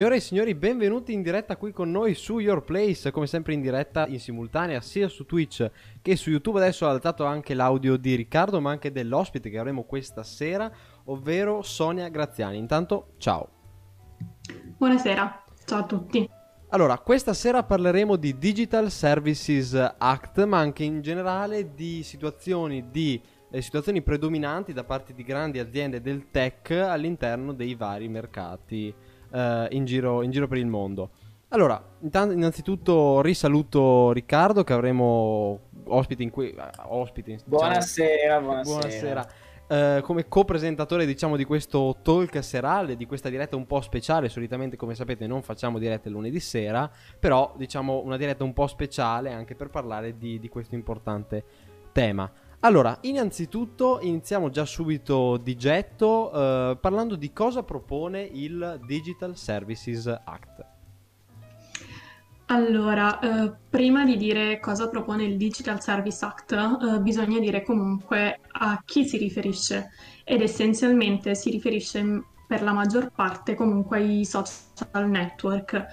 Signore e signori, benvenuti in diretta qui con noi su Your Place, come sempre in diretta in simultanea sia su Twitch che su YouTube. Adesso ho alzato anche l'audio di Riccardo, ma anche dell'ospite che avremo questa sera, ovvero Sonia Graziani. Intanto, ciao. Buonasera, ciao a tutti. Allora, questa sera parleremo di Digital Services Act, ma anche in generale di situazioni di eh, situazioni predominanti da parte di grandi aziende del tech all'interno dei vari mercati eh, in, giro, in, giro, per il mondo. Allora, innanzitutto risaluto Riccardo che avremo ospiti in cui... Uh, ospiti, diciamo, buonasera, buonasera. buonasera. Uh, come co-presentatore diciamo di questo talk serale, di questa diretta un po' speciale, solitamente come sapete non facciamo dirette lunedì sera, però diciamo una diretta un po' speciale anche per parlare di, di questo importante tema. Allora, innanzitutto iniziamo già subito di getto eh, parlando di cosa propone il Digital Services Act. Allora, eh, prima di dire cosa propone il Digital Service Act, eh, bisogna dire comunque a chi si riferisce ed essenzialmente si riferisce per la maggior parte comunque ai social network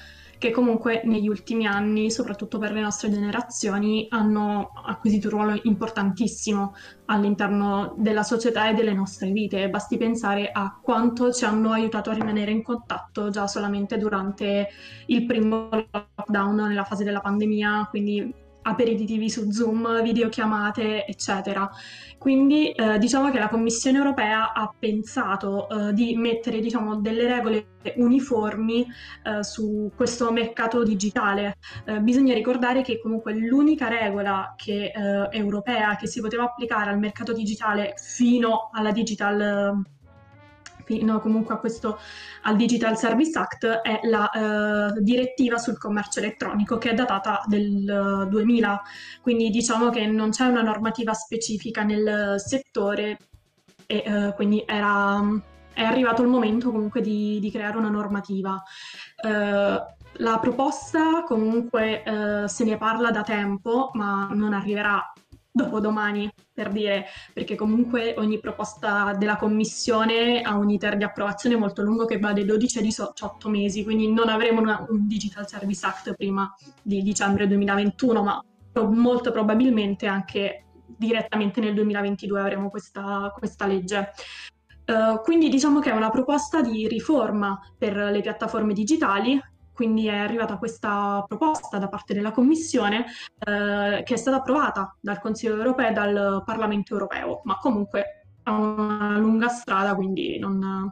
che comunque negli ultimi anni, soprattutto per le nostre generazioni, hanno acquisito un ruolo importantissimo all'interno della società e delle nostre vite. Basti pensare a quanto ci hanno aiutato a rimanere in contatto già solamente durante il primo lockdown nella fase della pandemia, quindi aperitivi su Zoom, videochiamate, eccetera. Quindi eh, diciamo che la Commissione europea ha pensato eh, di mettere diciamo, delle regole uniformi eh, su questo mercato digitale. Eh, bisogna ricordare che comunque l'unica regola che, eh, europea che si poteva applicare al mercato digitale fino alla digital fino comunque a questo, al Digital Service Act è la eh, direttiva sul commercio elettronico che è datata del uh, 2000, quindi diciamo che non c'è una normativa specifica nel settore e uh, quindi era, è arrivato il momento comunque di, di creare una normativa. Uh, la proposta comunque se ne parla da tempo, ma non arriverà dopodomani, per dire, perché comunque ogni proposta della Commissione ha un iter di approvazione molto lungo che va dai 12 ai 18 mesi, quindi non avremo una, un Digital Service Act prima di dicembre 2021, ma molto probabilmente anche direttamente nel 2022 avremo questa, questa legge. Uh, quindi diciamo che è una proposta di riforma per le piattaforme digitali quindi è arrivata questa proposta da parte della Commissione eh, che è stata approvata dal Consiglio europeo e dal Parlamento europeo, ma comunque ha una lunga strada, quindi non,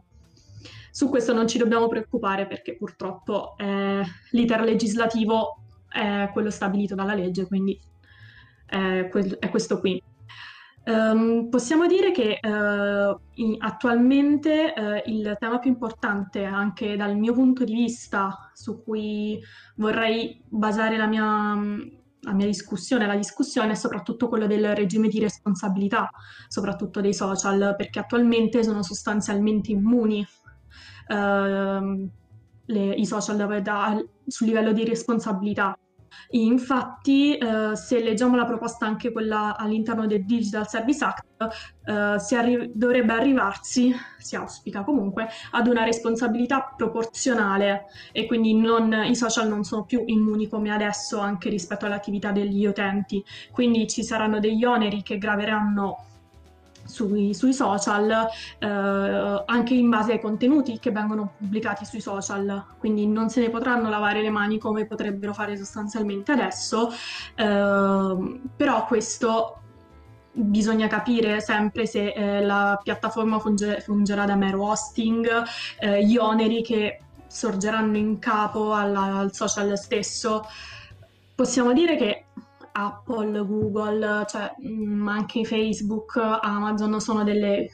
su questo non ci dobbiamo preoccupare perché purtroppo eh, l'iter legislativo è quello stabilito dalla legge, quindi è, è questo qui. Um, possiamo dire che uh, in, attualmente uh, il tema più importante, anche dal mio punto di vista, su cui vorrei basare la mia, la mia discussione, la discussione è soprattutto quello del regime di responsabilità, soprattutto dei social, perché attualmente sono sostanzialmente immuni. Uh, le, i social da, da, sul livello di responsabilità Infatti, eh, se leggiamo la proposta anche quella all'interno del Digital Service Act, eh, arri- dovrebbe arrivarsi, si auspica comunque, ad una responsabilità proporzionale e quindi non, i social non sono più immuni come adesso anche rispetto all'attività degli utenti. Quindi ci saranno degli oneri che graveranno sui, sui social eh, anche in base ai contenuti che vengono pubblicati sui social, quindi non se ne potranno lavare le mani come potrebbero fare sostanzialmente adesso, eh, però questo bisogna capire sempre se eh, la piattaforma funge, fungerà da mero hosting, eh, gli oneri che sorgeranno in capo alla, al social stesso. Possiamo dire che Apple, Google, cioè, mh, mm, anche Facebook, Amazon sono delle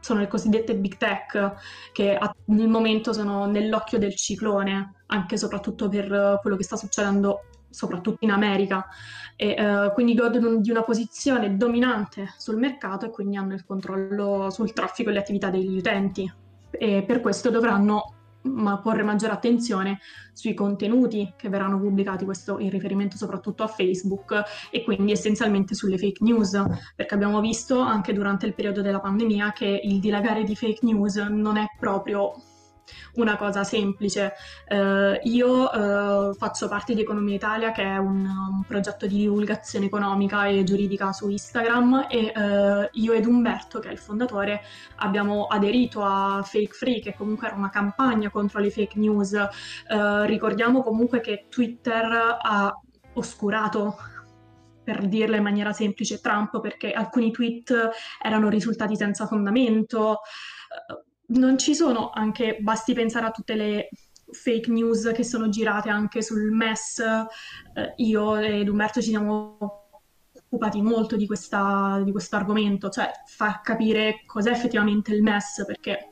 sono le cosiddette big tech che nel momento sono nell'occhio del ciclone, anche e soprattutto per quello che sta succedendo soprattutto in America. E uh, quindi godono di una posizione dominante sul mercato e quindi hanno il controllo sul traffico e le attività degli utenti. E per questo dovranno ma porre maggiore attenzione sui contenuti che verranno pubblicati, questo in riferimento soprattutto a Facebook e quindi essenzialmente sulle fake news, perché abbiamo visto anche durante il periodo della pandemia che il dilagare di fake news non è proprio una cosa semplice. Eh, io eh, faccio parte di Economia Italia, che è un, un, progetto di divulgazione economica e giuridica su Instagram, e eh, io ed Umberto, che è il fondatore, abbiamo aderito a Fake Free, che comunque era una campagna contro le fake news. Eh, ricordiamo comunque che Twitter ha oscurato per dirla in maniera semplice, Trump perché alcuni tweet erano risultati senza fondamento non ci sono anche, basti pensare a tutte le fake news che sono girate anche sul MES, eh, io ed Umberto ci siamo occupati molto di, questa, di questo argomento, cioè far capire cos'è effettivamente il MES, perché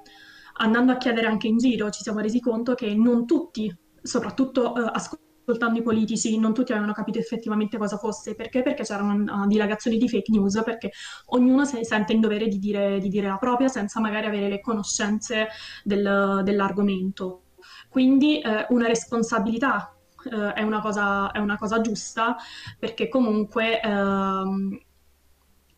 andando a chiedere anche in giro ci siamo resi conto che non tutti, soprattutto eh, ascoltando soltanto i politici, non tutti avevano capito effettivamente cosa fosse. Perché? Perché c'erano una dilagazione di fake news, perché ognuno si sente in dovere di dire, di dire la propria senza magari avere le conoscenze del, dell'argomento. Quindi eh, una responsabilità eh, è, una cosa, è, una cosa, giusta perché comunque ehm,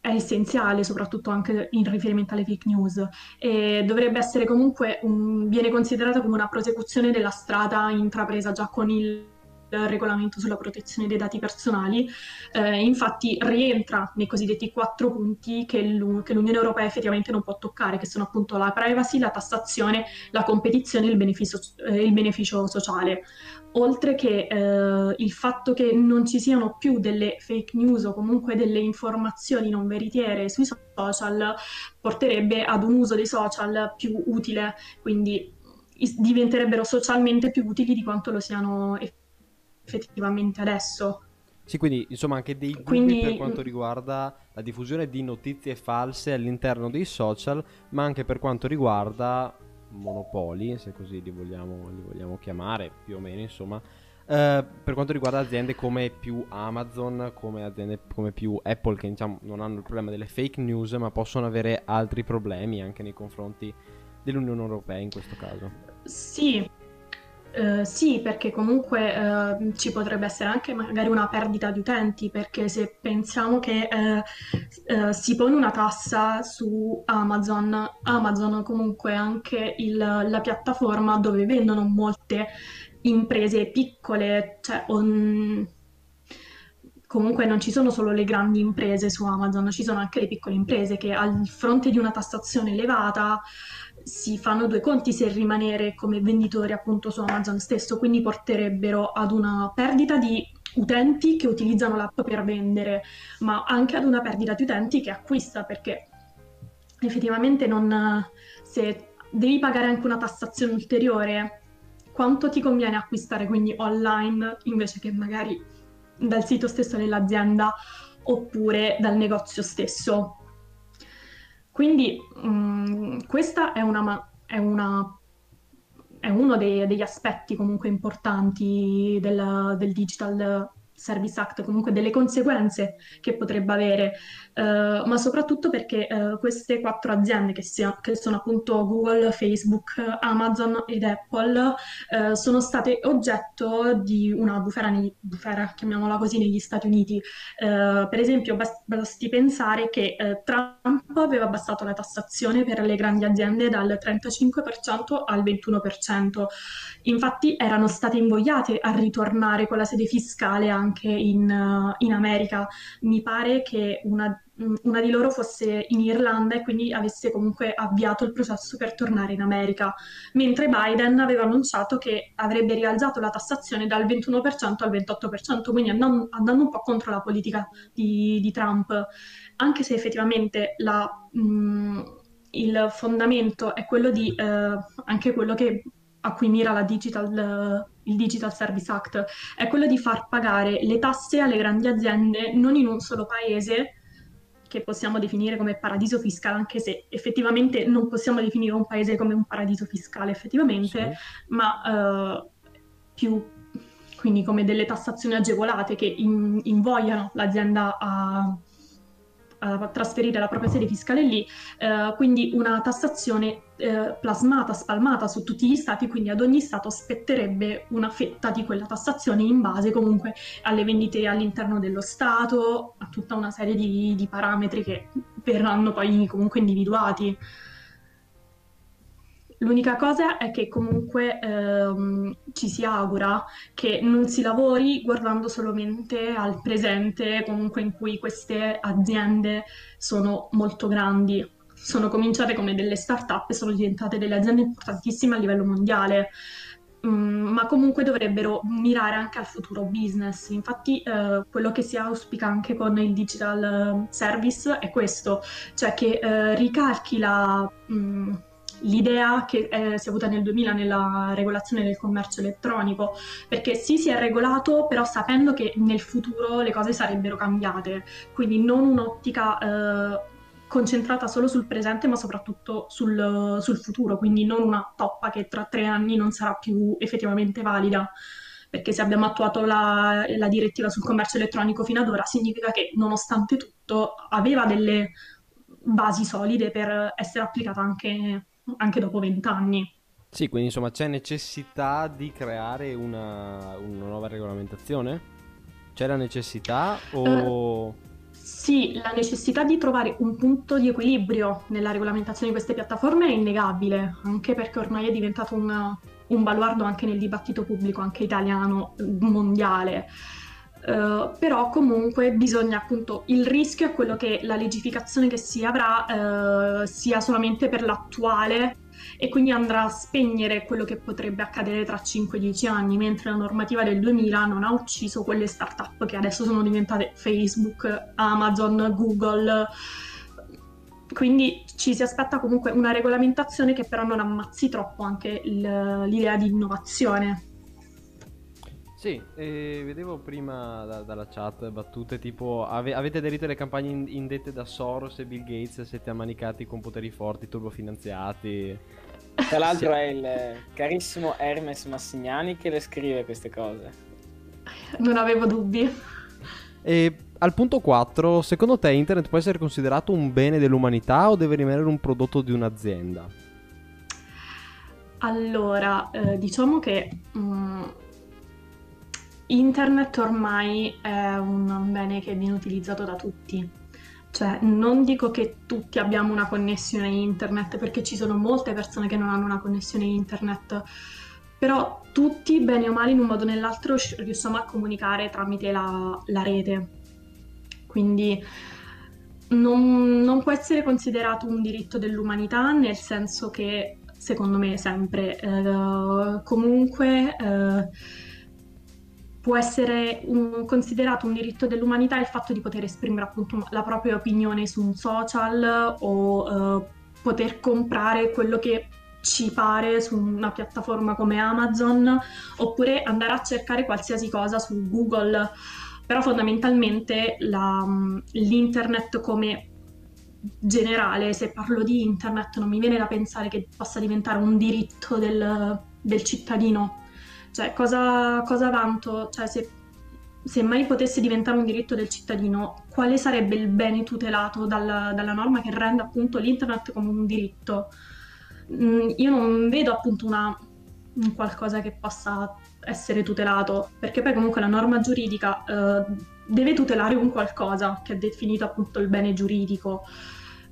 è essenziale, soprattutto anche in riferimento alle fake news, e dovrebbe essere comunque, un, viene considerata come una prosecuzione della strada intrapresa già con il regolamento sulla protezione dei dati personali, eh, infatti rientra nei cosiddetti quattro punti che, che, l'Unione Europea effettivamente non può toccare, che sono appunto la privacy, la tassazione, la competizione e il beneficio, eh, il beneficio sociale. Oltre che eh, il fatto che non ci siano più delle fake news o comunque delle informazioni non veritiere sui social porterebbe ad un uso dei social più utile, quindi diventerebbero socialmente più utili di quanto lo siano effettivamente effettivamente adesso. Sì, quindi insomma anche dei dubbi quindi... per quanto riguarda la diffusione di notizie false all'interno dei social, ma anche per quanto riguarda monopoli, se così li vogliamo, li vogliamo chiamare, più o meno, insomma, eh, per quanto riguarda aziende come più Amazon, come aziende come più Apple, che diciamo non hanno il problema delle fake news, ma possono avere altri problemi anche nei confronti dell'Unione Europea in questo caso. Sì, Uh, sì, perché comunque uh, ci potrebbe essere anche magari una perdita di utenti, perché se pensiamo che uh, si pone una tassa su Amazon, Amazon comunque anche il, la piattaforma dove vendono molte imprese piccole, cioè on... comunque non ci sono solo le grandi imprese su Amazon, ci sono anche le piccole imprese che a fronte di una tassazione elevata si fanno due conti se rimanere come venditori appunto su Amazon stesso, quindi porterebbero ad una perdita di utenti che utilizzano l'app per vendere, ma anche ad una perdita di utenti che acquista perché effettivamente non, se devi pagare anche una tassazione ulteriore, quanto ti conviene acquistare quindi online invece che magari dal sito stesso dell'azienda oppure dal negozio stesso? Quindi mh, mm, questa è, una, è, una, è uno dei, degli aspetti comunque importanti del, del Digital Service Act, comunque delle conseguenze che potrebbe avere eh, ma soprattutto perché uh, queste quattro aziende che, sia, che, sono appunto Google, Facebook, Amazon ed Apple uh, sono state oggetto di una bufera, bufera chiamiamola così, negli Stati Uniti. per esempio, basti pensare che Trump aveva abbassato la tassazione per le grandi aziende dal 35% al 21%. Infatti erano state invogliate a ritornare con la sede fiscale anche in, in America. Mi pare che una Mm, una di loro fosse in Irlanda e quindi avesse comunque avviato il processo per tornare in America, mentre Biden aveva annunciato che avrebbe rialzato la tassazione dal 21% al 28%, quindi andando, andando un po' contro la politica di, di Trump, anche se effettivamente la, mh, mm, il fondamento è quello di, eh, anche quello che a cui mira la digital, il Digital Service Act, è quello di far pagare le tasse alle grandi aziende non in un solo paese, che possiamo definire come paradiso fiscale, anche se effettivamente non possiamo definire un paese come un paradiso fiscale effettivamente, sì. ma uh, più quindi come delle tassazioni agevolate che in, invogliano l'azienda a trasferire la propria sede fiscale lì, eh, quindi una tassazione eh, plasmata, spalmata su tutti gli stati, quindi ad ogni stato spetterebbe una fetta di quella tassazione in base comunque alle vendite all'interno dello stato, a tutta una serie di, di parametri che verranno poi comunque individuati. L'unica cosa è che comunque ehm, ci si augura che non si lavori guardando solamente al presente, comunque in cui queste aziende sono molto grandi. Sono cominciate come delle start-up e sono diventate delle aziende importantissime a livello mondiale. Mm, ma comunque dovrebbero mirare anche al futuro business. Infatti, eh, quello che si auspica anche con il digital eh, service è questo, cioè che eh, ricalchi la, mm, l'idea che eh, si è avuta nel 2000 nella regolazione del commercio elettronico, perché sì si è regolato, però sapendo che nel futuro le cose sarebbero cambiate, quindi non un'ottica eh, concentrata solo sul presente, ma soprattutto sul, sul futuro, quindi non una toppa che tra tre anni non sarà più effettivamente valida. Perché se abbiamo attuato la, la, direttiva sul commercio elettronico fino ad ora, significa che nonostante tutto aveva delle basi solide per essere applicata anche anche dopo vent'anni. Sì, quindi insomma c'è necessità di creare una, una nuova regolamentazione? C'è la necessità o... Uh, sì, la necessità di trovare un punto di equilibrio nella regolamentazione di queste piattaforme è innegabile, anche perché ormai è diventato un, un baluardo anche nel dibattito pubblico, anche italiano, mondiale. Uh, però comunque bisogna appunto il rischio è quello che la legificazione che si avrà uh, sia solamente per l'attuale e quindi andrà a spegnere quello che potrebbe accadere tra 5-10 anni, mentre la normativa del 2000 non ha ucciso quelle start-up che adesso sono diventate Facebook, Amazon, Google. Quindi ci si aspetta comunque una regolamentazione che però non ammazzi troppo anche il, l'idea di innovazione. Sì, eh, vedevo prima da, dalla chat battute tipo ave- avete aderito alle campagne in- indette da Soros e Bill Gates, siete ammanicati con poteri forti, turbofinanziati. Tra l'altro sì. è il carissimo Hermes Massignani che le scrive queste cose. Non avevo dubbi. E al punto 4, secondo te internet può essere considerato un bene dell'umanità o deve rimanere un prodotto di un'azienda? Allora, eh, diciamo che... Mm, Internet ormai è un bene che viene utilizzato da tutti. Cioè, non dico che tutti abbiamo una connessione internet, perché ci sono molte persone che non hanno una connessione internet, però tutti, bene o male, in un modo o nell'altro, riusciamo a comunicare tramite la, la rete. Quindi non, non, può essere considerato un diritto dell'umanità, nel senso che, secondo me, sempre, eh, comunque... Eh, può essere un, considerato un diritto dell'umanità il fatto di poter esprimere appunto la propria opinione su un social o uh, poter comprare quello che ci pare su una piattaforma come Amazon oppure andare a cercare qualsiasi cosa su Google. Però fondamentalmente la, l'internet come generale se parlo di internet non mi viene da pensare che possa diventare un diritto del, del cittadino cioè, cosa, cosa vanto? Cioè, se, se, mai potesse diventare un diritto del cittadino, quale sarebbe il bene tutelato dalla, dalla norma che rende appunto l'internet come un diritto? Mm, io non vedo appunto una, un qualcosa che possa essere tutelato, perché poi comunque la norma giuridica eh, deve tutelare un qualcosa che è definito appunto il bene giuridico.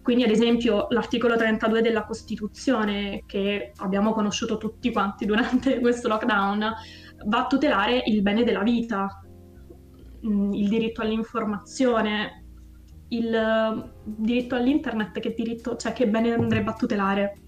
Quindi ad esempio l'articolo 32 della Costituzione che abbiamo conosciuto tutti quanti durante questo lockdown va a tutelare il bene della vita, mm, il diritto all'informazione, il diritto all'internet, che, diritto, cioè che bene andrebbe a tutelare.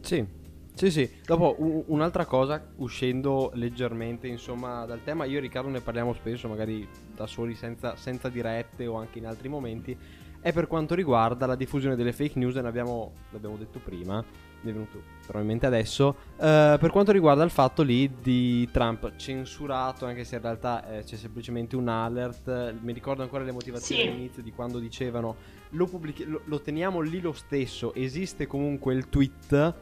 Sì, sì, sì. Dopo un'altra cosa, uscendo leggermente insomma dal tema, io e Riccardo ne parliamo spesso, magari da soli, senza, senza dirette o anche in altri momenti è per quanto riguarda la diffusione delle fake news, ne abbiamo, l'abbiamo detto prima, mi è venuto probabilmente adesso, eh, per quanto riguarda il fatto lì di Trump censurato, anche se in realtà eh, c'è semplicemente un alert, mi ricordo ancora le motivazioni sì. all'inizio di quando dicevano lo, pubblichi- lo, lo teniamo lì lo stesso, esiste comunque il tweet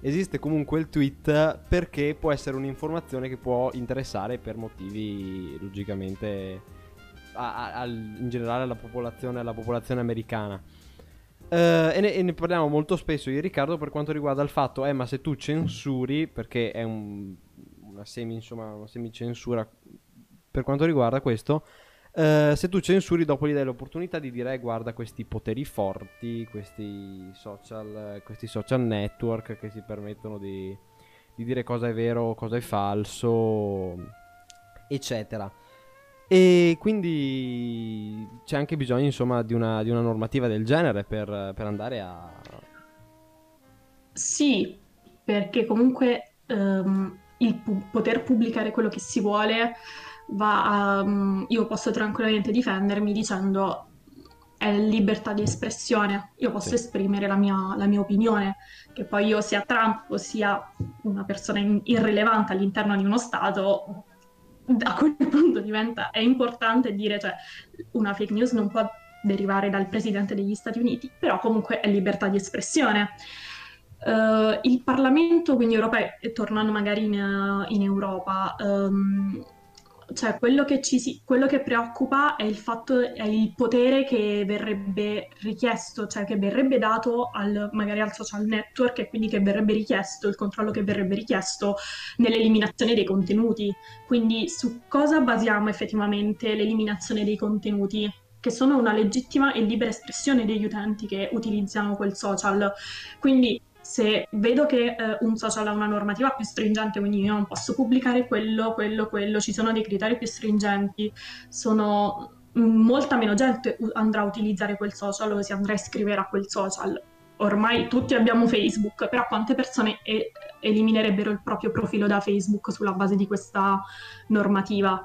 esiste comunque il tweet perché può essere un'informazione che può interessare per motivi logicamente a, a, in generale alla popolazione, alla popolazione americana. Uh, e, ne, e, ne, parliamo molto spesso io e Riccardo per quanto riguarda il fatto, eh, ma se tu censuri, perché è un, una, semi, insomma, una semicensura per quanto riguarda questo, Uh, se tu censuri, dopo gli dai l'opportunità di dire: Guarda, questi poteri forti, questi social, questi social network che si permettono di, di dire cosa è vero, cosa è falso, eccetera. E quindi c'è anche bisogno, insomma, di una, di una normativa del genere per, per, andare a. Sì, perché comunque um, il pu- poter pubblicare quello che si vuole va a, um, io posso tranquillamente difendermi dicendo è libertà di espressione, io posso sì. esprimere la mia, la mia, opinione, che poi io sia Trump o sia una persona in, irrilevante all'interno di uno Stato, a quel punto diventa, è importante dire, cioè una fake news non può derivare dal Presidente degli Stati Uniti, però comunque è libertà di espressione. Uh, il Parlamento, quindi europeo, tornando magari in, in Europa, um, cioè quello che, si, quello che preoccupa è il fatto, è il potere che verrebbe richiesto, cioè che verrebbe dato al, magari al social network e quindi che verrebbe richiesto, il controllo che verrebbe richiesto nell'eliminazione dei contenuti. Quindi su cosa basiamo effettivamente l'eliminazione dei contenuti? che sono una legittima e libera espressione degli utenti che utilizzano quel social. Quindi se vedo che eh, un social ha una normativa più stringente, quindi io non posso pubblicare quello, quello, quello, ci sono dei criteri più stringenti, sono mm, molta meno gente andrà a utilizzare quel social o si andrà a iscrivere a quel social. Ormai tutti abbiamo Facebook, però quante persone e- eliminerebbero il proprio profilo da Facebook sulla base di questa normativa?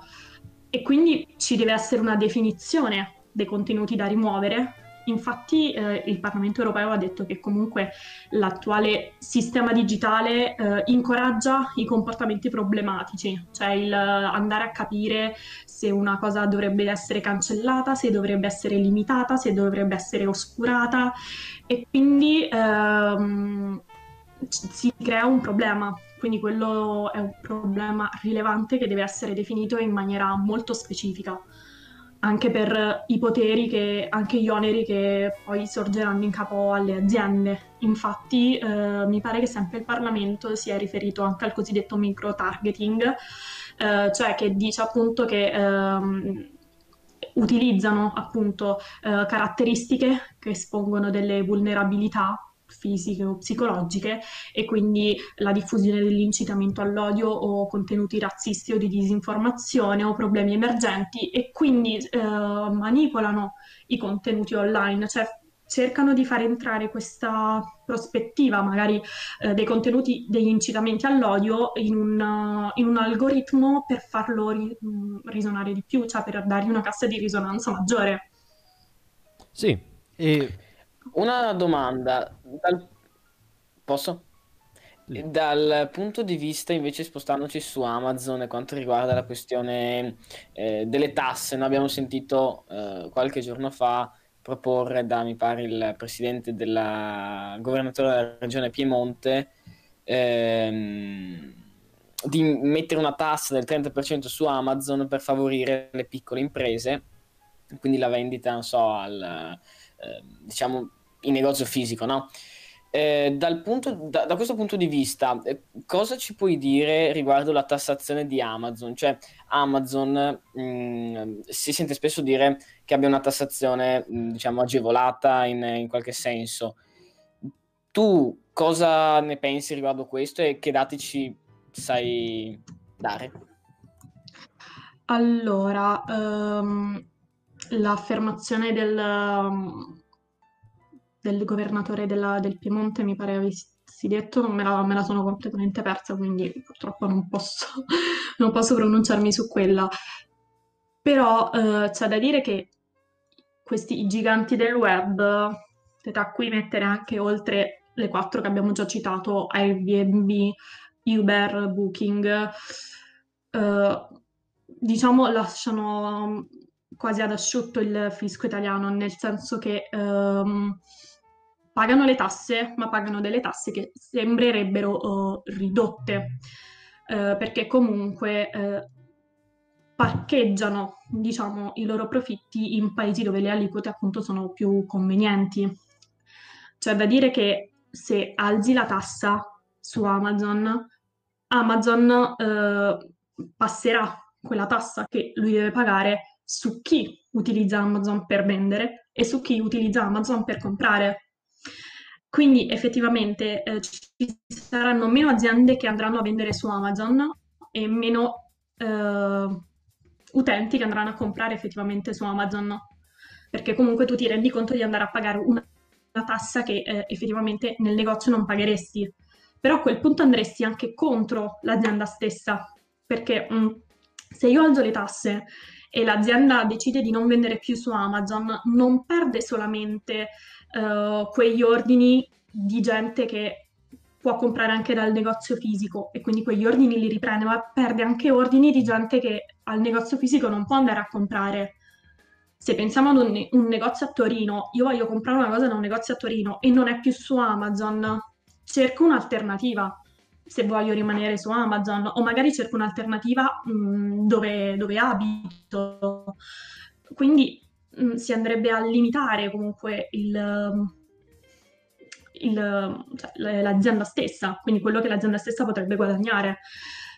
E quindi ci deve essere una definizione dei contenuti da rimuovere Infatti eh, il Parlamento europeo ha detto che comunque l'attuale sistema digitale eh, incoraggia i comportamenti problematici, cioè il andare a capire se una cosa dovrebbe essere cancellata, se dovrebbe essere limitata, se dovrebbe essere oscurata e quindi ehm, si crea un problema. Quindi quello è un problema rilevante che deve essere definito in maniera molto specifica anche per i poteri, che, anche gli oneri che poi sorgeranno in capo alle aziende. Infatti eh, mi pare che sempre il Parlamento sia riferito anche al cosiddetto micro-targeting, eh, cioè che dice appunto che ehm, utilizzano appunto eh, caratteristiche che espongono delle vulnerabilità fisiche o psicologiche e quindi la diffusione dell'incitamento all'odio o contenuti razzisti o di disinformazione o problemi emergenti e quindi eh, manipolano i contenuti online, cioè cercano di far entrare questa prospettiva magari eh, dei contenuti degli incitamenti all'odio in un, in un algoritmo per farlo ri, mm, risonare di più, cioè per dargli una cassa di risonanza maggiore. Sì, e una domanda, dal... posso? Dal punto di vista invece spostandoci su Amazon e quanto riguarda la questione eh, delle tasse, noi abbiamo sentito eh, qualche giorno fa proporre da, mi pare, il presidente della governatore della regione Piemonte ehm, di mettere una tassa del 30% su Amazon per favorire le piccole imprese, quindi la vendita, non so, al eh, diciamo in negozio fisico, no? Eh, punto, da, da, questo punto di vista, eh, cosa ci puoi dire riguardo la tassazione di Amazon? Cioè, Amazon mh, mm, si sente spesso dire che abbia una tassazione, mh, mm, diciamo, agevolata in, in, qualche senso. Tu cosa ne pensi riguardo questo e che dati ci sai dare? Allora, um, l'affermazione del, del governatore della, del Piemonte, mi pare avessi detto, me la, me la, sono completamente persa, quindi purtroppo non posso, non posso pronunciarmi su quella. Però eh, c'è da dire che questi giganti del web, tra cui mettere anche oltre le quattro che abbiamo già citato, Airbnb, Uber, Booking, eh, diciamo lasciano quasi ad asciutto il fisco italiano, nel senso che ehm, pagano le tasse, ma pagano delle tasse che sembrerebbero uh, ridotte, uh, perché comunque uh, parcheggiano, diciamo, i loro profitti in paesi dove le aliquote appunto sono più convenienti. Cioè da dire che se alzi la tassa su Amazon, Amazon passerà quella tassa che lui deve pagare su chi utilizza Amazon per vendere e su chi utilizza Amazon per comprare. Quindi effettivamente eh, ci saranno meno aziende che andranno a vendere su Amazon e meno eh, utenti che andranno a comprare effettivamente su Amazon, perché comunque tu ti rendi conto di andare a pagare una, una tassa che eh, effettivamente nel negozio non pagheresti. Però a quel punto andresti anche contro l'azienda stessa, perché mh, mm, se io alzo le tasse e l'azienda decide di non vendere più su Amazon, non perde solamente uh, quegli ordini di gente che può comprare anche dal negozio fisico e quindi quegli ordini li riprende, ma perde anche ordini di gente che al negozio fisico non può andare a comprare. Se pensiamo ad un, un negozio a Torino, io voglio comprare una cosa da un negozio a Torino e non è più su Amazon, cerco un'alternativa se voglio rimanere su Amazon o magari cerco un'alternativa mh, mm, dove, dove, abito. Quindi mh, mm, si andrebbe a limitare comunque il, il, cioè, l'azienda stessa, quindi quello che l'azienda stessa potrebbe guadagnare.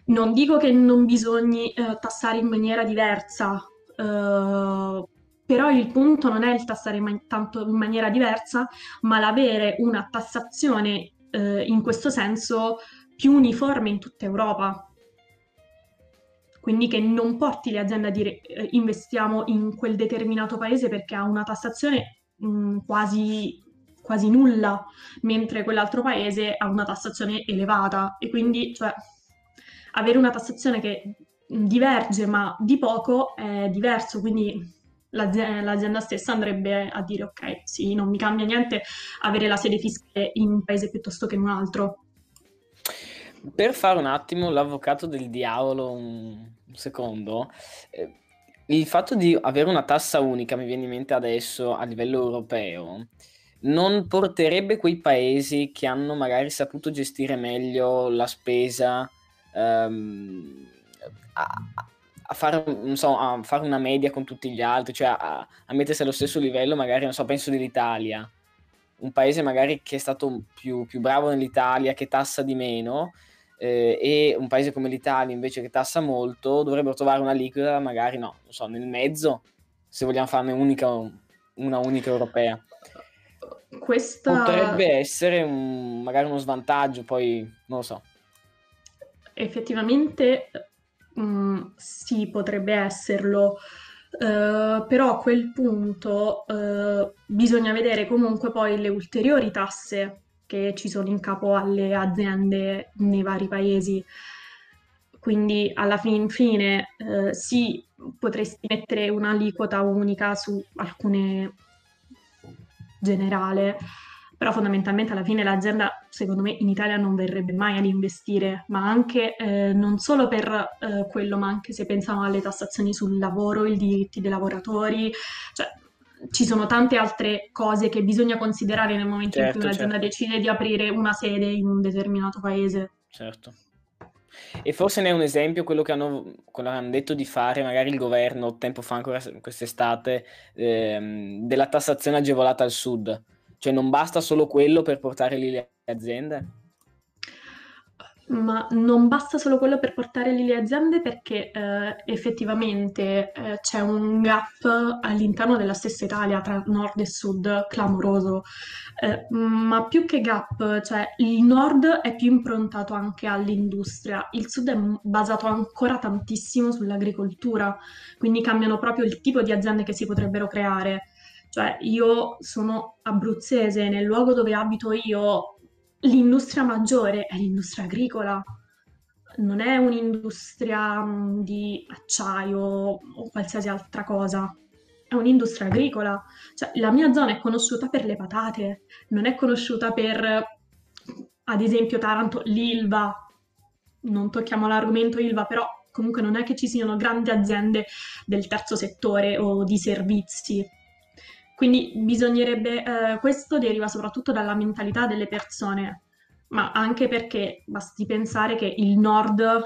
Non dico che non bisogni eh, tassare in maniera diversa, eh, però il punto non è il tassare man- tanto in maniera diversa, ma l'avere una tassazione eh, in questo senso più uniforme in tutta Europa. Quindi che non porti le aziende a dire eh, investiamo in quel determinato paese perché ha una tassazione mh, mm, quasi, quasi nulla, mentre quell'altro paese ha una tassazione elevata. E quindi cioè, avere una tassazione che diverge ma di poco è diverso, quindi l'azienda, l'azienda stessa andrebbe a dire ok, sì, non mi cambia niente avere la sede fiscale in un paese piuttosto che in un altro. Per fare un attimo l'avvocato del diavolo, un, secondo, eh, il fatto di avere una tassa unica, mi viene in mente adesso a livello europeo, non porterebbe quei paesi che hanno magari saputo gestire meglio la spesa ehm, a, a, fare, so, a, fare, una media con tutti gli altri, cioè a, a mettersi allo stesso livello, magari, non so, penso dell'Italia, un paese magari che è stato più, più bravo nell'Italia, che tassa di meno, eh, e un paese come l'Italia invece che tassa molto dovrebbero trovare una liquida magari no, non so, nel mezzo se vogliamo farne unica, una unica europea. Questa... Potrebbe essere un, magari uno svantaggio, poi non lo so. Effettivamente mh, mm, sì, potrebbe esserlo. Uh, però a quel punto uh, bisogna vedere comunque poi le ulteriori tasse che ci sono in capo alle aziende nei vari paesi. Quindi alla fin fine eh, sì, potresti mettere un'aliquota unica su alcune generale, però fondamentalmente alla fine l'azienda secondo me in Italia non verrebbe mai ad investire, ma anche eh, non solo per eh, quello, ma anche se pensiamo alle tassazioni sul lavoro, i diritti dei lavoratori, cioè ci sono tante altre cose che bisogna considerare nel momento certo, in cui un'azienda certo. decide di aprire una sede in un determinato paese. Certo. E forse ne è un esempio quello che hanno, quello che hanno detto di fare magari il governo tempo fa, ancora quest'estate, ehm, della tassazione agevolata al sud. Cioè non basta solo quello per portare lì le aziende? Ma non basta solo quello per portare lì le aziende perché eh, effettivamente eh, c'è un gap all'interno della stessa Italia tra nord e sud clamoroso, eh, ma più che gap, cioè il nord è più improntato anche all'industria, il sud è basato ancora tantissimo sull'agricoltura, quindi cambiano proprio il tipo di aziende che si potrebbero creare. Cioè, io sono abruzzese, nel luogo dove abito io l'industria maggiore è l'industria agricola, non è un'industria mm, di acciaio o qualsiasi altra cosa, è un'industria agricola. Cioè, la mia zona è conosciuta per le patate, non è conosciuta per, ad esempio, Taranto, l'Ilva. Non tocchiamo l'argomento Ilva, però comunque non è che ci siano grandi aziende del terzo settore o di servizi quindi bisognerebbe, eh, questo deriva soprattutto dalla mentalità delle persone, ma anche perché basti pensare che il nord,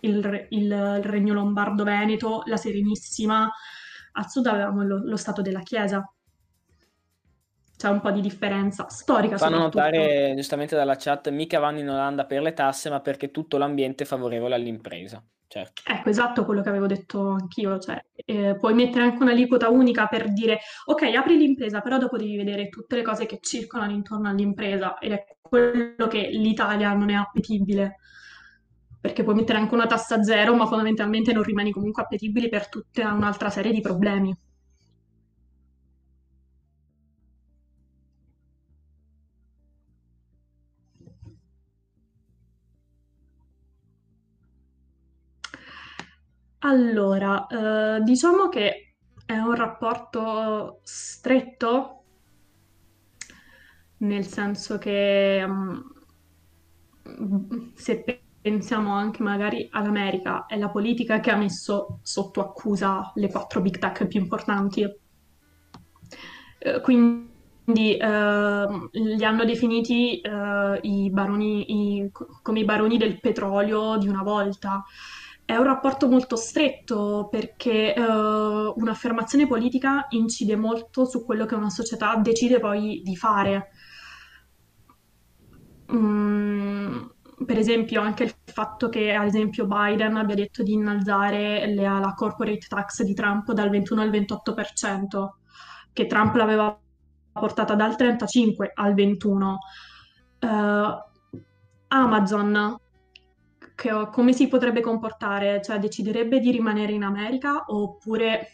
il, il Regno Lombardo-Veneto, la Serenissima, a sud avevamo lo, lo stato della Chiesa. c'è un po' di differenza storica. Fanno notare giustamente dalla chat, mica vanno in Olanda per le tasse, ma perché tutto l'ambiente è favorevole all'impresa. Certo. Ecco, esatto quello che avevo detto anch'io, cioè eh, puoi mettere anche un'aliquota unica per dire ok, apri l'impresa, però dopo devi vedere tutte le cose che circolano intorno all'impresa ed è quello che l'Italia non è appetibile, perché puoi mettere anche una tassa zero, ma fondamentalmente non rimani comunque appetibile per tutta un'altra serie di problemi. Allora, eh, diciamo che è un rapporto stretto, nel senso che mm, se pensiamo anche magari all'America, è la politica che ha messo sotto accusa le quattro big tech più importanti. Eh, quindi eh, li hanno definiti eh, i baroni, i- come i baroni del petrolio di una volta. È un rapporto molto stretto perché eh, un'affermazione politica incide molto su quello che una società decide poi di fare. Mm, per esempio, anche il fatto che, ad esempio, Biden abbia detto di innalzare le- la corporate tax di Trump dal 21 al 28%, che Trump l'aveva portata dal 35 al 21. Eh, Amazon che- come si potrebbe comportare? Cioè, deciderebbe di rimanere in America oppure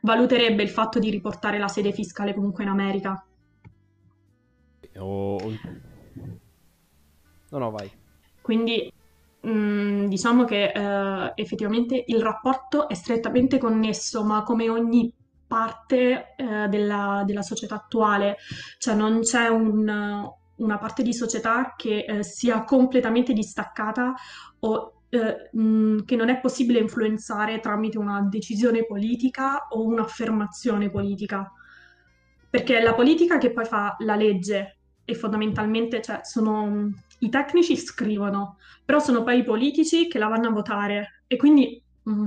valuterebbe il fatto di riportare la sede fiscale comunque in America? O... No, no, vai. Quindi mh, diciamo che eh, effettivamente il rapporto è strettamente connesso, ma come ogni parte eh, della, della società attuale, cioè non c'è un, una parte di società che eh, sia completamente distaccata o eh, che non è possibile influenzare tramite una decisione politica o un'affermazione politica. Perché è la politica che poi fa la legge e fondamentalmente, cioè, sono i tecnici scrivono, però sono poi i politici che la vanno a votare e quindi mh,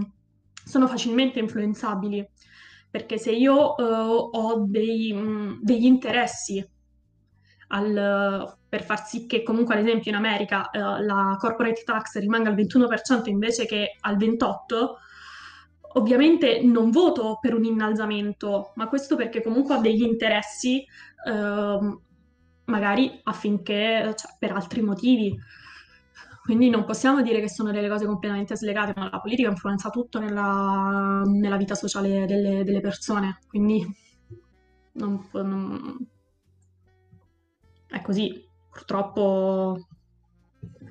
sono facilmente influenzabili. Perché se io eh, ho dei, mh, degli interessi al, per far sì che comunque ad esempio in America eh, la corporate tax rimanga al 21% invece che al 28%, ovviamente non voto per un innalzamento, ma questo perché comunque ho degli interessi, ehm, magari affinché, cioè, per altri motivi. Quindi non possiamo dire che sono delle cose completamente slegate, ma la politica influenza tutto nella, nella vita sociale delle, delle persone. Quindi non, non- è così. Purtroppo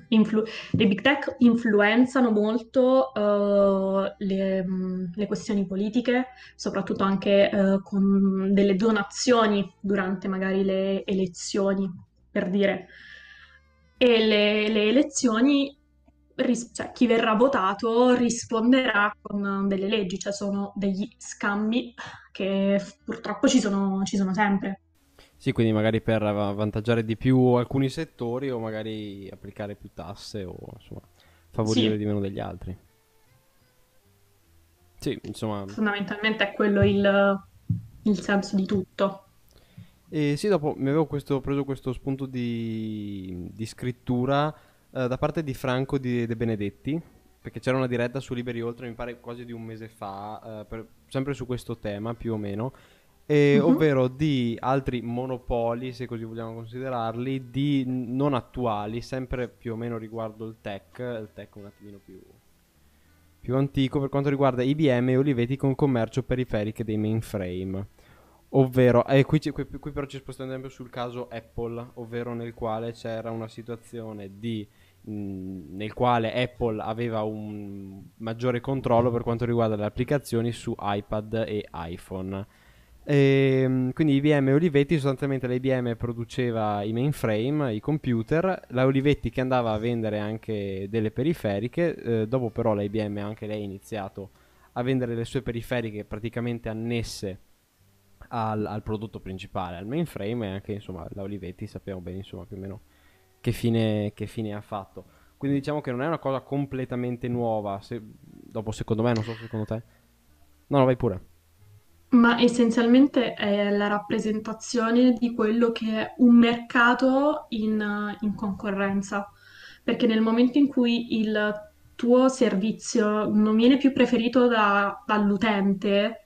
influ- le big tech influenzano molto eh, le, le questioni politiche, soprattutto anche eh, con delle donazioni durante magari le elezioni, per dire. E le, le elezioni, ris- cioè chi verrà votato risponderà con delle leggi, cioè sono degli scambi che purtroppo ci sono, ci sono sempre. Sì, quindi magari per avvantaggiare di più alcuni settori o magari applicare più tasse o insomma favorire Sì, di meno degli altri. Sì, insomma. fondamentalmente è quello il, il senso di tutto. E sì, dopo mi avevo questo- preso questo spunto di, di scrittura eh, da parte di Franco di, De Benedetti, perché c'era una diretta su Liberi Oltre, mi pare quasi di un mese fa, eh, per- sempre su questo tema più o meno, e- Mhm. ovvero di altri monopoli, se così vogliamo considerarli, di non attuali, sempre più o meno riguardo il tech, il tech un attimino più, più antico per quanto riguarda IBM e Olivetti con commercio periferiche dei mainframe. Ovvero, e qui, ci- qui- qui però ci spostiamo ad esempio sul caso Apple, ovvero nel quale c'era una situazione di, mh, nel quale Apple aveva un maggiore controllo per quanto riguarda le applicazioni su iPad e iPhone. Ehm, quindi IBM e Olivetti, sostanzialmente la IBM produceva i mainframe, i computer, la Olivetti che andava a vendere anche delle periferiche, eh, dopo però la IBM anche lei ha iniziato a vendere le sue periferiche praticamente annesse al, al prodotto principale, al mainframe e anche insomma la Olivetti sappiamo bene insomma più o meno che fine, che fine ha fatto. Quindi diciamo che non è una cosa completamente nuova, se- dopo secondo me, non so secondo te. No, no, vai pure. Ma essenzialmente è la rappresentazione di quello che è un mercato in, in concorrenza, perché nel momento in cui il tuo servizio non viene più preferito da- dall'utente,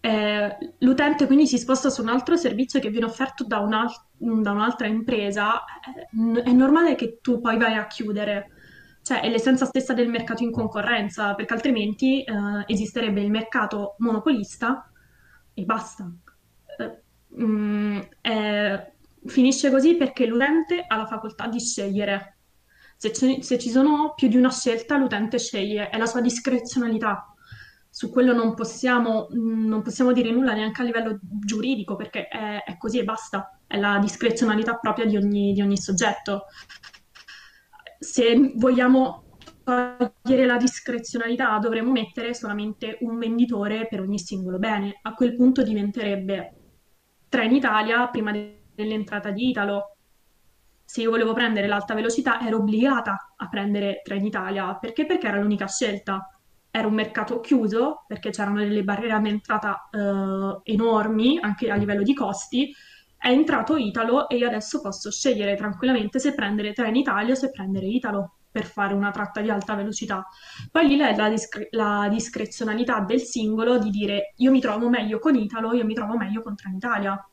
eh, l'utente quindi si sposta su un altro servizio che viene offerto da, un'al- da un'altra impresa, eh, è normale che tu poi vai a chiudere. Cioè, è l'essenza stessa del mercato in concorrenza, perché altrimenti eh, esisterebbe il mercato monopolista e basta. Eh, mm, eh, finisce così perché l'utente ha la facoltà di scegliere. Se, ci se ci sono più di una scelta, l'utente sceglie, è la sua discrezionalità. Su quello non possiamo, mm, non possiamo dire nulla neanche a livello giuridico, perché è, è così e basta. È la discrezionalità propria di ogni, di ogni soggetto. Se vogliamo togliere la discrezionalità, dovremmo mettere solamente un venditore per ogni singolo bene. A quel punto diventerebbe Trenitalia prima dell'entrata di Italo. Se io volevo prendere l'alta velocità, ero obbligata a prendere Trenitalia. Perché? Perché era l'unica scelta. Era un mercato chiuso, perché c'erano delle barriere all'entrata eh, enormi, anche a livello di costi. È entrato Italo e io adesso posso scegliere tranquillamente se prendere Trenitalia o se prendere Italo per fare una tratta di alta velocità. Poi lì è la, discre- la discrezionalità del singolo di dire io mi trovo meglio con Italo, io mi trovo meglio con Trenitalia.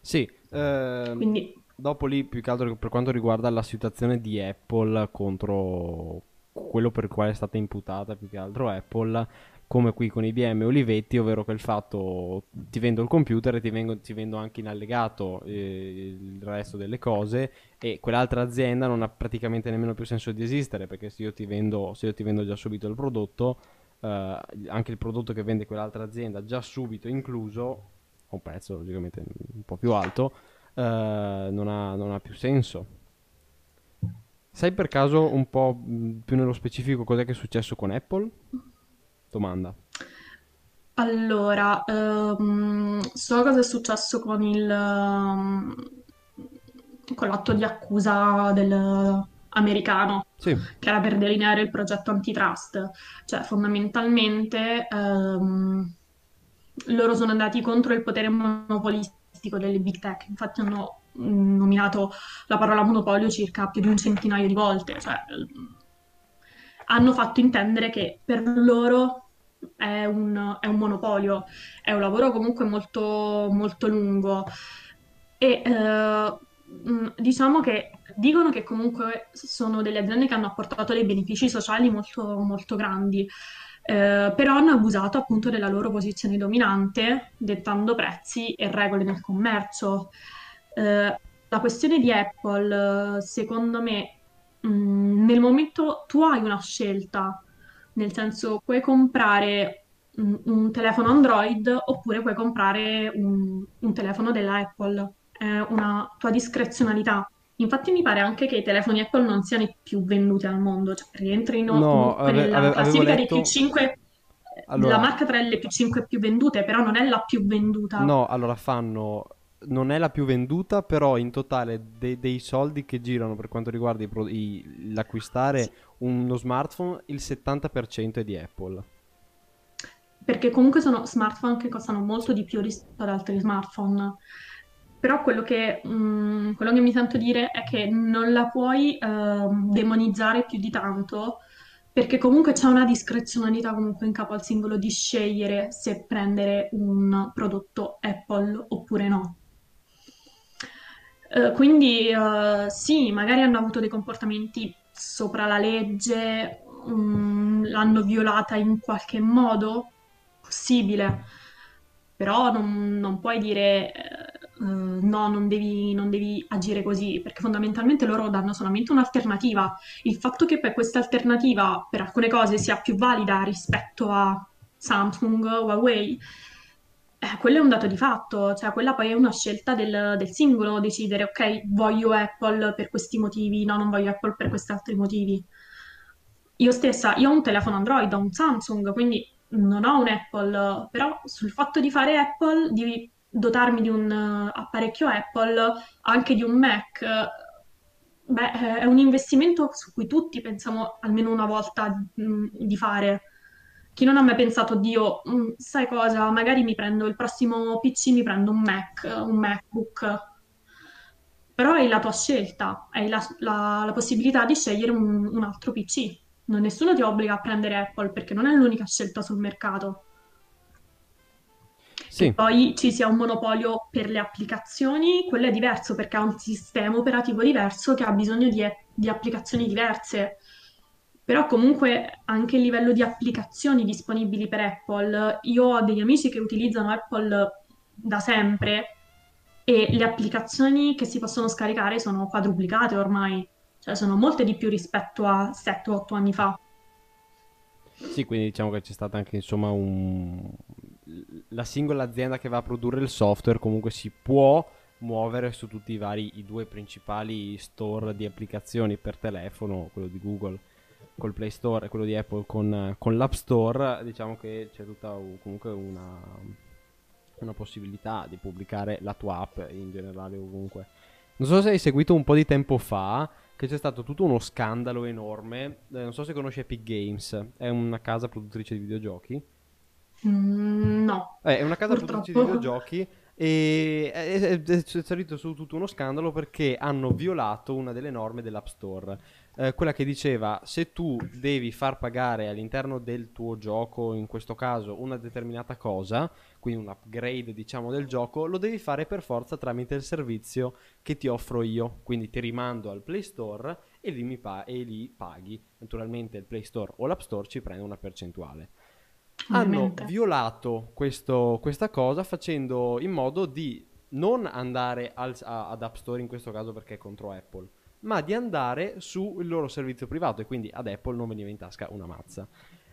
Sì, ehm, Quindi dopo lì più che altro per quanto riguarda la situazione di Apple contro quello per il quale è stata imputata più che altro Apple, come qui con IBM e Olivetti, ovvero che il fatto ti vendo il computer e ti, vengo- ti vendo anche in allegato eh, il resto delle cose e quell'altra azienda non ha praticamente nemmeno più senso di esistere perché se io ti vendo, io ti vendo già subito il prodotto, eh, anche il prodotto che vende quell'altra azienda già subito incluso, un prezzo logicamente un po' più alto, eh, non ha, non ha più senso. Sai per caso un po' mh, più nello specifico cos'è che è successo con Apple? Domanda. Allora, ehm, so cosa è successo con il, ehm, con l'atto di accusa del americano, Sì, che era per delineare il progetto antitrust. Cioè, fondamentalmente, ehm, loro sono andati contro il potere monopolistico delle big tech. Infatti hanno mm, nominato la parola monopolio circa più di un centinaio di volte. Cioè, hanno fatto intendere che per loro è un, è un monopolio, è un lavoro comunque molto, molto lungo. E eh, mh, diciamo che dicono che comunque sono delle aziende che hanno apportato dei benefici sociali molto, molto grandi, eh, però hanno abusato appunto della loro posizione dominante, dettando prezzi e regole nel commercio. Eh, la questione di Apple, secondo me, mh, nel momento tu hai una scelta, nel senso puoi comprare un, un telefono Android oppure puoi comprare un, un telefono della Apple. È una tua discrezionalità. Infatti mi pare anche che i telefoni Apple non siano i più venduti al mondo, cioè rientrino no, ave- nella ave- classifica dei più letto... 5, la Allora, marca tra le più 5 più vendute, però non è la più venduta. no, allora fanno... Non è la più venduta, però in totale de- dei soldi che girano per quanto riguarda i pro- i- l'acquistare uno smartphone, il 70% è di Apple. perché comunque sono smartphone che costano molto di più rispetto ad altri smartphone. Però quello che, mh, quello che mi sento dire è che non la puoi ehm, demonizzare più di tanto, perché comunque c'è una discrezionalità comunque in capo al singolo di scegliere se prendere un prodotto Apple oppure no. Eh, quindi eh, sì, magari hanno avuto dei comportamenti sopra la legge, mm, l'hanno violata in qualche modo, possibile, però non, non puoi dire eh, no, non devi, non devi agire così, perché fondamentalmente loro danno solamente un'alternativa. Il fatto che poi questa alternativa per alcune cose sia più valida rispetto a Samsung, Huawei, eh, quello è un dato di fatto, cioè quella poi è una scelta del, del singolo decidere, ok, voglio Apple per questi motivi, no, non voglio Apple per questi altri motivi. Io stessa, io ho un telefono Android, ho un Samsung, quindi non ho un Apple, però sul fatto di fare Apple, di dotarmi di un eh, apparecchio Apple, anche di un Mac, eh, beh, è un investimento su cui tutti pensiamo almeno una volta mh, di fare. Chi non ha mai pensato, Dio, mm, sai cosa, magari mi prendo il prossimo PC, mi prendo un Mac, un MacBook, però hai la tua scelta, hai la, la- la possibilità di scegliere un, un altro PC. Non, nessuno ti obbliga a prendere Apple perché non è l'unica scelta sul mercato. Che Sì, poi ci sia un monopolio per le applicazioni, quello è diverso perché ha un sistema operativo diverso che ha bisogno di, di applicazioni diverse. Però comunque anche il livello di applicazioni disponibili per Apple, io ho degli amici che utilizzano Apple da sempre e le applicazioni che si possono scaricare sono quadruplicate ormai, cioè sono molte di più rispetto a 7-8 anni fa. sì, quindi diciamo che c'è stata anche insomma un... La singola azienda che va a produrre il software comunque si può muovere su tutti i vari, i due principali store di applicazioni per telefono, quello di Google col Play Store e quello di Apple con, con l'App Store, diciamo che c'è tutta comunque una, una possibilità di pubblicare la tua app in generale ovunque. Non so se hai seguito un po' di tempo fa che c'è stato tutto uno scandalo enorme. eh, non so se conosci Epic Games, è una casa produttrice di videogiochi. Mm, no, Eh, è una casa produttrice di purtroppo. videogiochi e è- è salito su tutto uno scandalo perché hanno violato una delle norme dell'App Store. Eh, quella che diceva se tu devi far pagare all'interno del tuo gioco, in questo caso, una determinata cosa, quindi un upgrade diciamo del gioco, lo devi fare per forza tramite il servizio che ti offro io. Quindi ti rimando al Play Store e lì, mi pa- e lì paghi. Naturalmente il Play Store o l'App Store ci prende una percentuale hanno ovviamente. violato questo- questa cosa facendo in modo di non andare al- a- ad App Store in questo caso perché è contro Apple, ma di andare sul loro servizio privato e quindi ad Apple non veniva in tasca una mazza.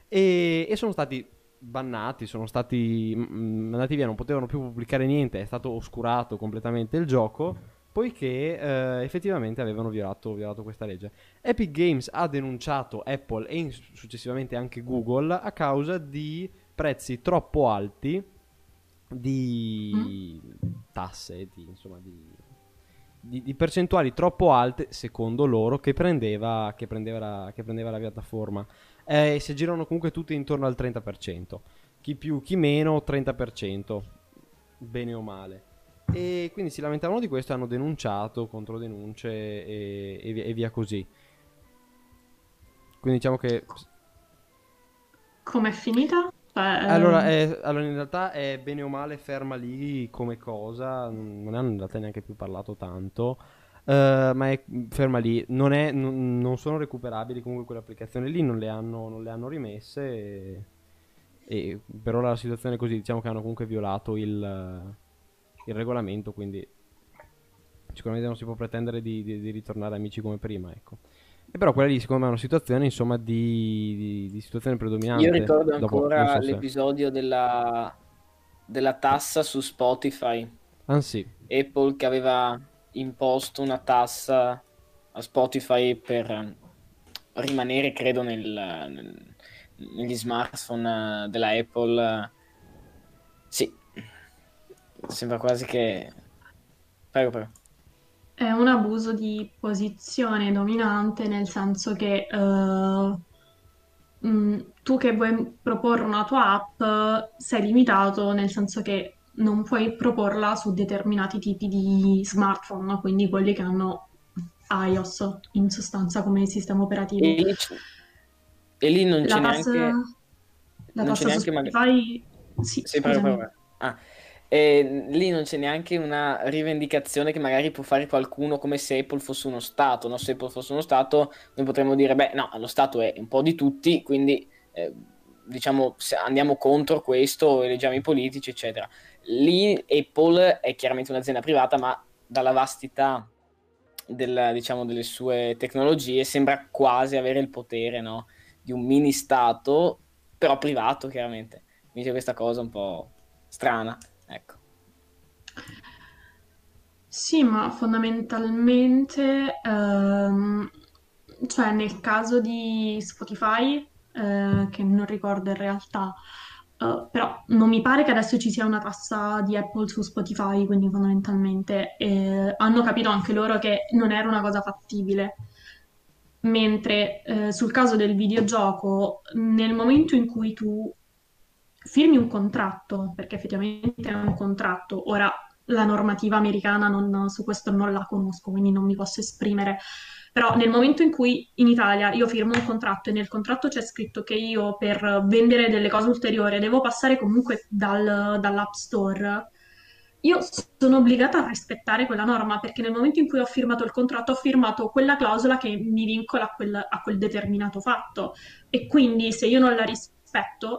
E, e sono stati bannati, sono stati mm, mm, mandati via, non potevano più pubblicare niente, è stato oscurato completamente il gioco. Poiché eh, effettivamente avevano violato, violato questa legge. Epic Games ha denunciato Apple e in- successivamente anche Google a causa di prezzi troppo alti di tasse, di, insomma, di, di- di percentuali troppo alte, secondo loro, che prendeva, che prendeva, la, che prendeva la piattaforma. Eh, si girano comunque tutti intorno al 30%. Chi più, chi meno, 30%, bene o male. E quindi si lamentavano di questo e hanno denunciato, controdenunce e, e e via così. Quindi diciamo che... Com'è finita? Cioè, Allora, ehm, è- allora, in realtà è bene o male ferma lì come cosa, non hanno in realtà neanche più parlato tanto, eh, ma è ferma lì, non, è- non- non sono recuperabili comunque quelle applicazioni lì, non le hanno, non le hanno rimesse e, e per ora la situazione è così, diciamo che hanno comunque violato il, il regolamento, quindi sicuramente non si può pretendere di, di- di ritornare amici come prima, ecco. E però quella lì secondo me è una situazione, insomma, di, di- di situazione predominante. Io ricordo Dopo, ancora so se... l'episodio della, della tassa su Spotify. Ah sì, Apple che aveva imposto una tassa a Spotify per rimanere, credo, nel, nel- negli smartphone della Apple. Sì, sembra quasi che... Prego, prego. È un abuso di posizione dominante, nel senso che eh, mm, tu che vuoi proporre una tua app sei limitato, nel senso che non puoi proporla su determinati tipi di smartphone, quindi quelli che hanno iOS in sostanza come sistema operativo. E lì, c- e lì non La c'è tassa, neanche... la Non c'è tassa su neanche magari... Spotify, sì, Sì, prego, prego. Ah, e lì non c'è neanche una rivendicazione che magari può fare qualcuno come se Apple fosse uno Stato, no? Se Apple fosse uno Stato, noi potremmo dire, beh, no, lo Stato è un po' di tutti, quindi eh, diciamo andiamo contro questo, eleggiamo i politici, eccetera. Lì Apple è chiaramente un'azienda privata, ma dalla vastità del- diciamo, delle sue tecnologie sembra quasi avere il potere, no? Di un mini Stato, però privato, chiaramente. Quindi c'è questa cosa un po' strana, ecco. Sì, ma fondamentalmente, ehm, cioè nel caso di Spotify, eh, che non ricordo in realtà, eh, però non mi pare che adesso ci sia una tassa di Apple su Spotify, quindi fondamentalmente eh, hanno capito anche loro che non era una cosa fattibile. Mentre eh, sul caso del videogioco, nel momento in cui tu firmi un contratto, perché effettivamente è un contratto, ora la normativa americana non- su questo non la conosco, quindi non mi posso esprimere, però nel momento in cui in Italia io firmo un contratto e nel contratto c'è scritto che io per vendere delle cose ulteriori devo passare comunque dal- dall'App Store, io sono obbligata a rispettare quella norma perché nel momento in cui ho firmato il contratto ho firmato quella clausola che mi vincola a quel, a quel determinato fatto. E quindi se io non la rispetto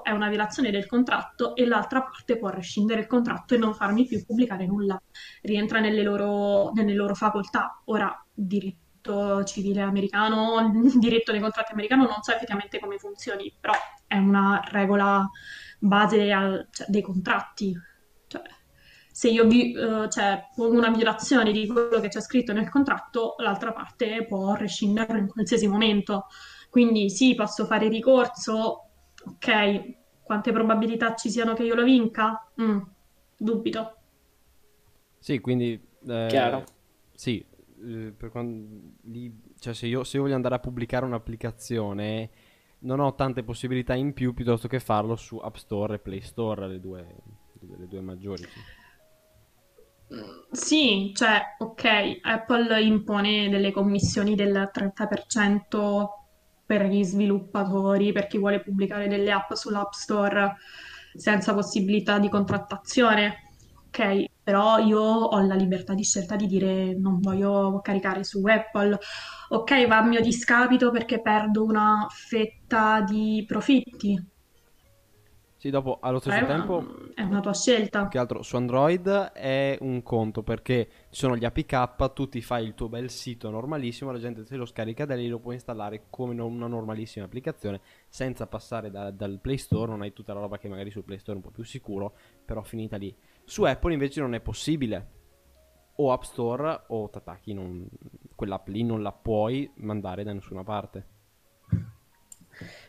è una violazione del contratto e l'altra parte può rescindere il contratto e non farmi più pubblicare nulla. Rientra nelle loro, nelle loro facoltà. Ora, diritto civile americano, diritto dei contratti americano, non so effettivamente come funzioni, però è una regola base al- cioè, dei contratti. Cioè, se io vi- eh, cioè, pongo una violazione di quello che c'è scritto nel contratto, l'altra parte può rescinderlo in qualsiasi momento. Quindi sì, posso fare ricorso, ok, quante probabilità ci siano che io lo vinca? Mm, dubito. Sì, quindi... eh, Chiaro. sì, eh, per quan- lì- cioè se io, se io voglio andare a pubblicare un'applicazione, non ho tante possibilità in più piuttosto che farlo su App Store e Play Store, le due, le due maggiori. sì. Sì, cioè, ok, Apple impone delle commissioni del 30% per gli sviluppatori, per chi vuole pubblicare delle app sull'App Store senza possibilità di contrattazione. Ok, però io ho la libertà di scelta di dire non voglio caricare su Apple. Ok, va a mio discapito perché perdo una fetta di profitti. Sì, dopo allo È stesso una, tempo, è una tua scelta. più che altro su Android è un conto perché ci sono gli APK, tu ti fai il tuo bel sito normalissimo, la gente se lo scarica da lì, lo può installare come una normalissima applicazione senza passare da- dal Play Store, non hai tutta la roba che magari sul Play Store è un po' più sicuro, però finita lì. Su Apple invece non è possibile. O App Store o Tataki, non- quell'app lì non la puoi mandare da nessuna parte.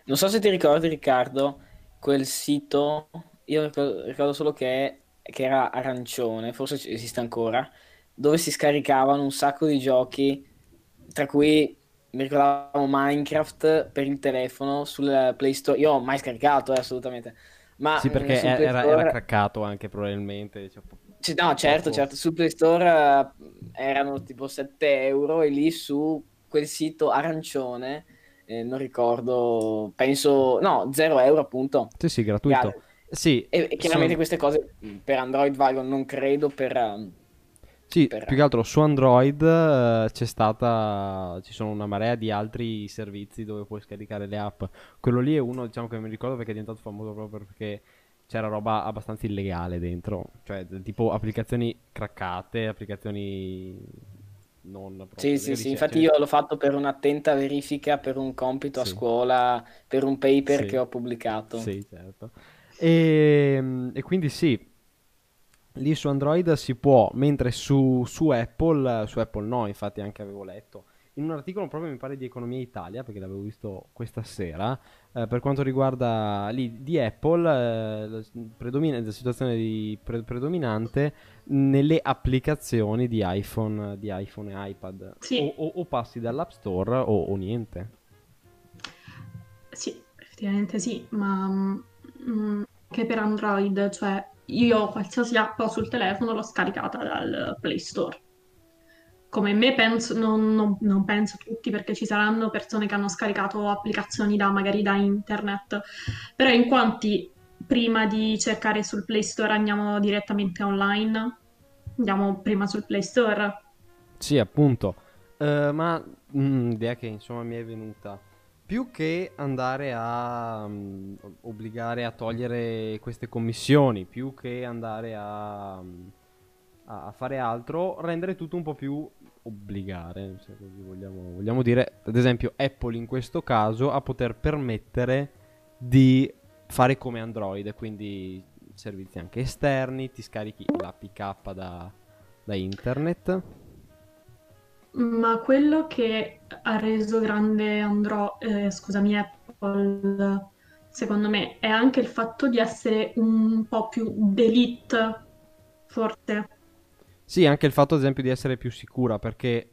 Non so se ti ricordi, Riccardo, quel sito, io ricordo, solo che, che era arancione, forse esiste ancora, dove si scaricavano un sacco di giochi, tra cui mi ricordavo Minecraft per il telefono sul Play Store. Io ho mai scaricato, eh, assolutamente, ma Sì, perché era, era Store... craccato anche probabilmente. cioè, Sì, no, certo, poco- certo, sul Play Store eh, erano tipo 7 euro e lì su quel sito arancione, eh, non ricordo, penso, no, 0 euro appunto. Sì, sì, gratuito. Chiaro. Sì, E, e chiaramente sono- queste cose mh, per Android valgono, non credo per... ehm, Sì, per- più che altro su Android eh, c'è stata, ci sono una marea di altri servizi dove puoi scaricare le app. Quello lì è uno, diciamo, che mi ricordo perché è diventato famoso proprio perché c'era roba abbastanza illegale dentro, cioè tipo applicazioni craccate, applicazioni non Sì, sì, sì, infatti io l'ho fatto per un'attenta verifica, per un compito a Sì. scuola, per un paper Sì. che ho pubblicato. Sì, certo. E, e quindi sì, lì su Android si può, mentre su, su Apple, su Apple no, infatti anche avevo letto, in un articolo proprio mi pare di Economia Italia, perché l'avevo visto questa sera, eh, per quanto riguarda lì di Apple, eh, la, predomina- la situazione di pre- predominante nelle applicazioni di iPhone, di iPhone e iPad. Sì. O, o- o passi dall'App Store o, o niente. Sì, effettivamente sì, ma mm, anche per Android, cioè io qualsiasi app sul telefono l'ho scaricata dal Play Store. Come me penso, non, non- non penso tutti perché ci saranno persone che hanno scaricato applicazioni da magari da internet, però in quanti prima di cercare sul Play Store andiamo direttamente online, andiamo prima sul Play Store. Sì, appunto. Eh, ma mm, l'idea che insomma mi è venuta più che andare a mm, obbligare a togliere queste commissioni, più che andare a, mm, a a fare altro, rendere tutto un po' più obbligare, se così vogliamo, vogliamo dire, ad esempio Apple in questo caso a poter permettere di fare come Android, quindi servizi anche esterni, ti scarichi l'APK da, da internet. Ma quello che ha reso grande Andro- eh, scusami, Apple, secondo me, è anche il fatto di essere un po' più d'elite, forse. Sì, anche il fatto, ad esempio, di essere più sicura, perché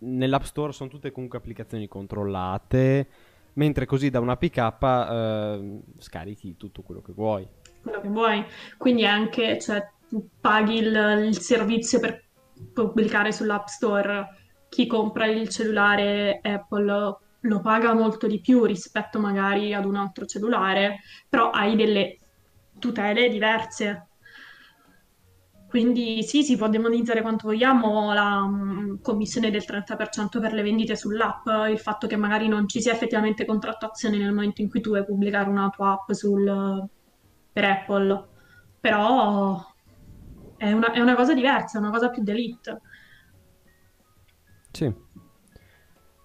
nell'App Store sono tutte comunque applicazioni controllate, mentre così da una APK eh, scarichi tutto quello che vuoi. Quello che vuoi. Quindi anche, cioè, paghi il, il servizio per pubblicare sull'App Store. Chi compra il cellulare Apple lo paga molto di più rispetto magari ad un altro cellulare, però hai delle tutele diverse. Quindi sì, si può demonizzare quanto vogliamo la um, commissione del 30% per le vendite sull'app, il fatto che magari non ci sia effettivamente contrattazione nel momento in cui tu vuoi pubblicare una tua app sul, per Apple, però è una, è una cosa diversa, è una cosa più d'elite. Sì.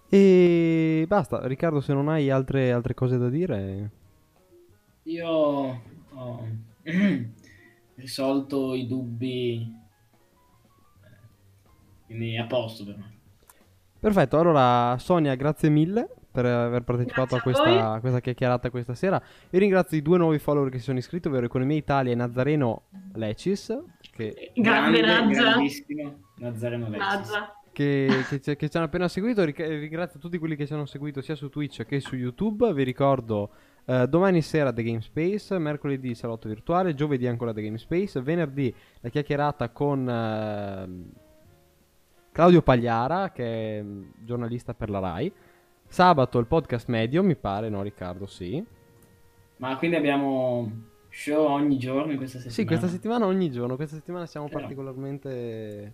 E basta, Riccardo, se non hai altre, altre cose da dire... Io ho risolto i dubbi, quindi a posto per me. Perfetto, allora Sonia, grazie mille per aver partecipato a questa, a questa chiacchierata questa sera. Io ringrazio i due nuovi follower che si sono iscritti, ovvero Economia Italia e Nazareno Lecis, che, Grande Nazza. grandissimo Nazareno Lecce. Nazza. che, che ci, che ci hanno appena seguito. Ringrazio tutti quelli che ci hanno seguito sia su Twitch che su YouTube. Vi ricordo eh, domani sera The Game Space, mercoledì salotto virtuale, giovedì ancora The Game Space, venerdì la chiacchierata con ehm, Claudio Pagliara, che è giornalista per la Rai. Sabato il podcast medio, mi pare, no Riccardo, sì. Ma quindi abbiamo show ogni giorno in questa settimana? Sì, questa settimana ogni giorno, questa settimana siamo Però. particolarmente,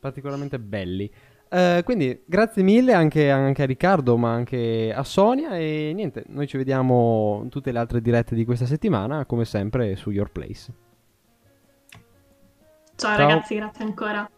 particolarmente belli. Eh, quindi grazie mille anche, anche a Riccardo, ma anche a Sonia e niente, noi ci vediamo in tutte le altre dirette di questa settimana, come sempre su Your Place. Ciao Ciao. ragazzi, grazie ancora.